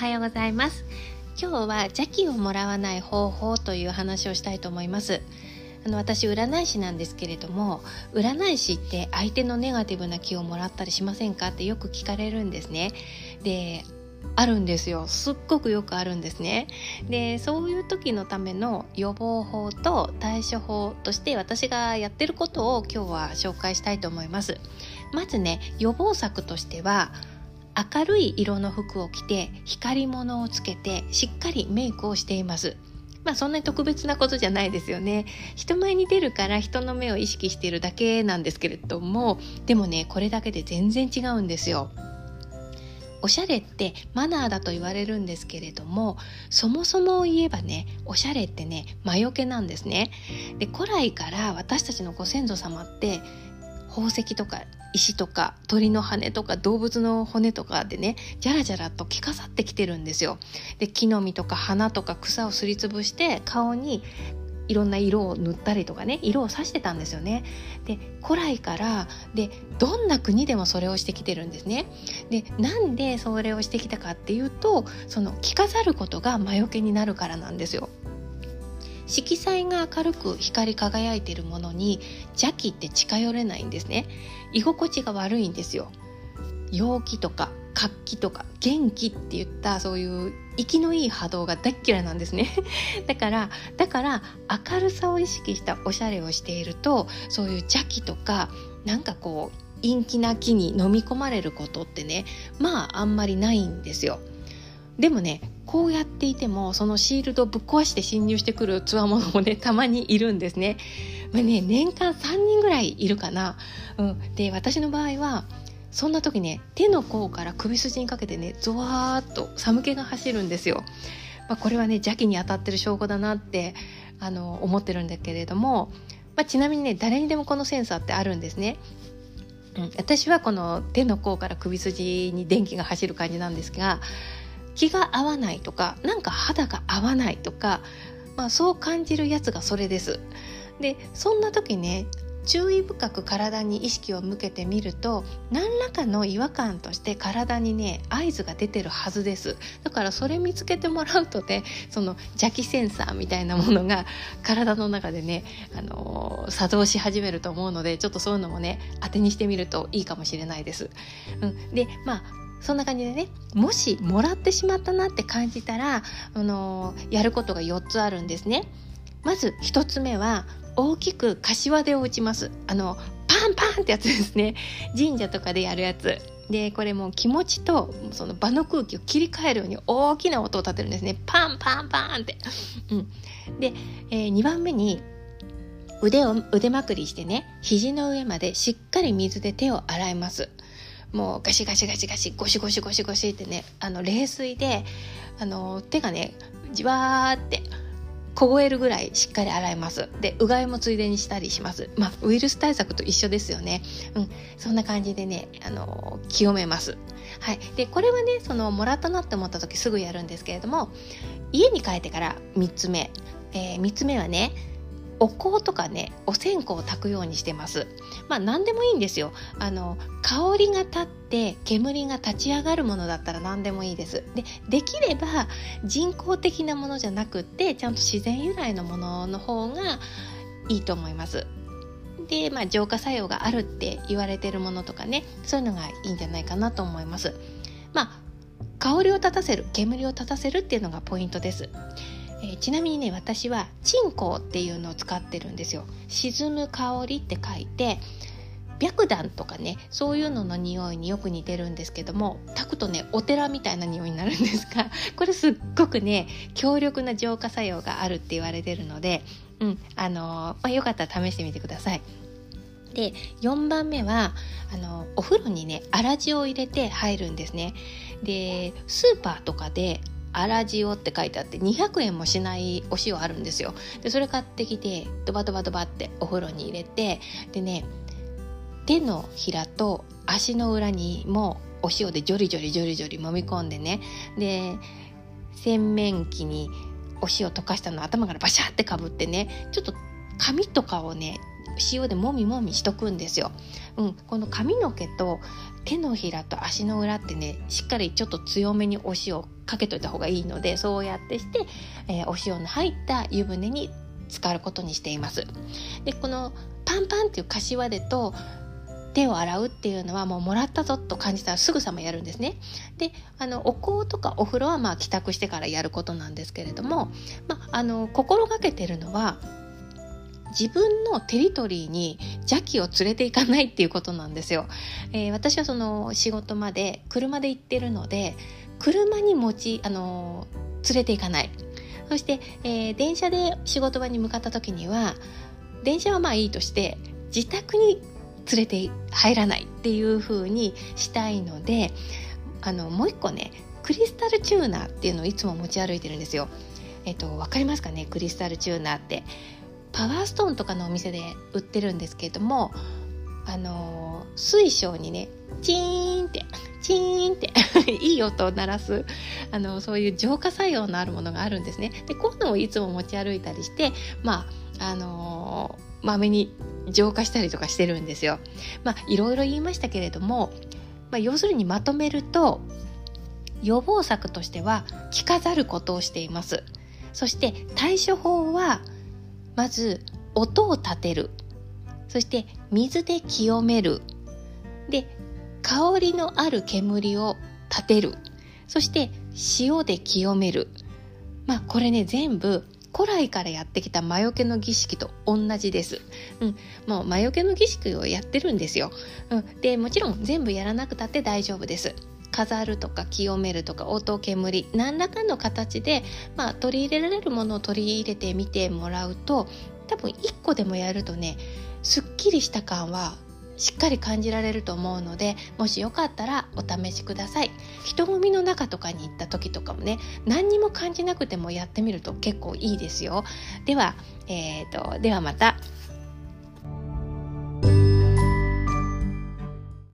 はようございます。今日は邪気をもらわない方法という話をしたいと思います。あの私占い師なんですけれども占い師って相手のネガティブな気をもらったりしませんか？ってよく聞かれるんですね。であるんですよ。すっごくよくあるんですね。でそういう時のための予防法と対処法として私がやってることを今日は紹介したいと思います。まずね予防策としては明るい色の服を着て光り物をつけてしっかりメイクをしています。まあそんなに特別なことじゃないですよね。人前に出るから人の目を意識しているだけなんですけれどもでもねこれだけで全然違うんですよ。おしゃれってマナーだと言われるんですけれどもそもそも言えばねおしゃれってね魔除けなんですね。で古来から私たちのご先祖様って宝石とか石とか鳥の羽とか動物の骨とかでねじゃらじゃらと着飾ってきてるんですよ。で木の実とか花とか草をすりつぶして顔にいろんな色を塗ったりとかね色をさしてたんですよね。で古来からでどんな国でもそれをしてきてるんですね。でなんでそれをしてきたかっていうとその着飾ることが魔除けになるからなんですよ。色彩が明るく光り輝いているものに邪気って近寄れないんですね。居心地が悪いんですよ。陽気とか活気とか元気って言ったそういう息のいい波動が大っ嫌いなんですね。だからだから明るさを意識したおしゃれをしているとそういう邪気とかなんかこう陰気な気に飲み込まれることってねまああんまりないんですよ。でもねこうやっていてもそのシールドをぶっ壊して侵入してくるつわものもね たまにいるんですね。まあ、ね年間3人ぐらいいるかな。うん、で私の場合はそんな時ね手の甲から首筋にかけてねゾワーッと寒気が走るんですよ。まあ、これはね邪気に当たってる証拠だなってあの思ってるんだけれども、まあ、ちなみにね誰にでもこのセンサーってあるんですね。うん、私はこの手の甲から首筋に電気が走る感じなんですが気が合わないとかなんか肌が合わないとか、まあ、そう感じるやつがそれです。でそんな時ね注意深く体に意識を向けてみると何らかの違和感として体にね合図が出てるはずですだからそれ見つけてもらうとねその邪気センサーみたいなものが体の中でね、あのー、作動し始めると思うのでちょっとそういうのもね当てにしてみるといいかもしれないです。うん、でまあそんな感じでねもしもらってしまったなって感じたら、あのー、やることが4つあるんですね。まず1つ目は大きく柏手を打ちます。あのパンパンってやつですね。神社とかでやるやつ。でこれも気持ちとその場の空気を切り替えるように大きな音を立てるんですね。パンパンパンって。うん、で、えー、2番目に腕を腕まくりしてね肘の上までしっかり水で手を洗います。もうガシガシガシガシゴシゴシゴシゴシってねあの冷水であの手がねじわーって凍えるぐらいしっかり洗います。でうがいもついでにしたりします。まあウイルス対策と一緒ですよね。うん。そんな感じでねあの清めます。はい。でこれはねそのもらったなって思った時すぐやるんですけれども家に帰ってから3つ目、えー、3つ目はねお香とかねお線香を炊くようにしてます。まあ何でもいいんですよ。あの香りが立って煙が立ち上がるものだったら何でもいいです。でできれば人工的なものじゃなくってちゃんと自然由来のものの方がいいと思います。で、まあ、浄化作用があるって言われてるものとかねそういうのがいいんじゃないかなと思います。まあ香りを立たせる煙を立たせるっていうのがポイントです。えー、ちなみにね私は鎮香っていうのを使ってるんですよ沈む香りって書いて白檀とかねそういうのの匂いによく似てるんですけども炊くとねお寺みたいな匂いになるんですが これすっごくね強力な浄化作用があるって言われてるので、うんあのー、まあ、よかったら試してみてください。で4番目はあのお風呂にね粗塩を入れて入るんですねでスーパーとかで粗塩って書いてあって200円もしないお塩あるんですよ。でそれ買ってきてドバドバドバってお風呂に入れてでね手のひらと足の裏にもお塩でジョリジョリジョリジョリ揉み込んでねで洗面器にお塩溶かしたの頭からバシャってかぶってねちょっと髪とかをね塩でもみもみしとくんですよ。うん、この髪の毛と手のひらと足の裏ってねしっかりちょっと強めにお塩かけといた方がいいのでそうやってして、えー、お塩の入った湯船に浸かることにしています。でこのパンパンっていう柏でと手を洗うっていうのはもうもらったぞと感じたらすぐさまやるんですね。であのお香とかお風呂はまあ帰宅してからやることなんですけれども、まあ、あの心がけてるのは自分のテリトリーに邪気を連れていかないっていうことなんですよ。えー、私はその仕事まで車で行ってるので車に持ちあの連れていかない。そして、えー、電車で仕事場に向かった時には電車はまあいいとして自宅に連れて入らないっていう風にしたいのであのもう一個ねクリスタルチューナーっていうのをいつも持ち歩いてるんですよ。えっと、分かりますかね？クリスタルチューナーってパワーストーンとかのお店で売ってるんですけれどもあの水晶にねチーンってチーンって いい音を鳴らすあのそういう浄化作用のあるものがあるんですね。でこういうのをいつも持ち歩いたりしてまああのまめに浄化したりとかしてるんですよ。まあいろいろ言いましたけれども、まあ、要するにまとめると予防策としては着飾ることをしています。そして対処法はまず音を立てるそして水で清めるで香りのある煙を立てるそして塩で清めるまあこれね全部古来からやってきた魔除けの儀式と同じです。うん、もう魔除けの儀式をやってるんですよ。うん、でもちろん全部やらなくたって大丈夫です。飾るとか清めるとか音煙何らかの形で、まあ、取り入れられるものを取り入れてみてもらうと多分1個でもやるとねすっきりした感はしっかり感じられると思うのでもしよかったらお試しください。人混みの中とかに行った時とかもね何にも感じなくてもやってみると結構いいですよ。では、えーと、ではまた。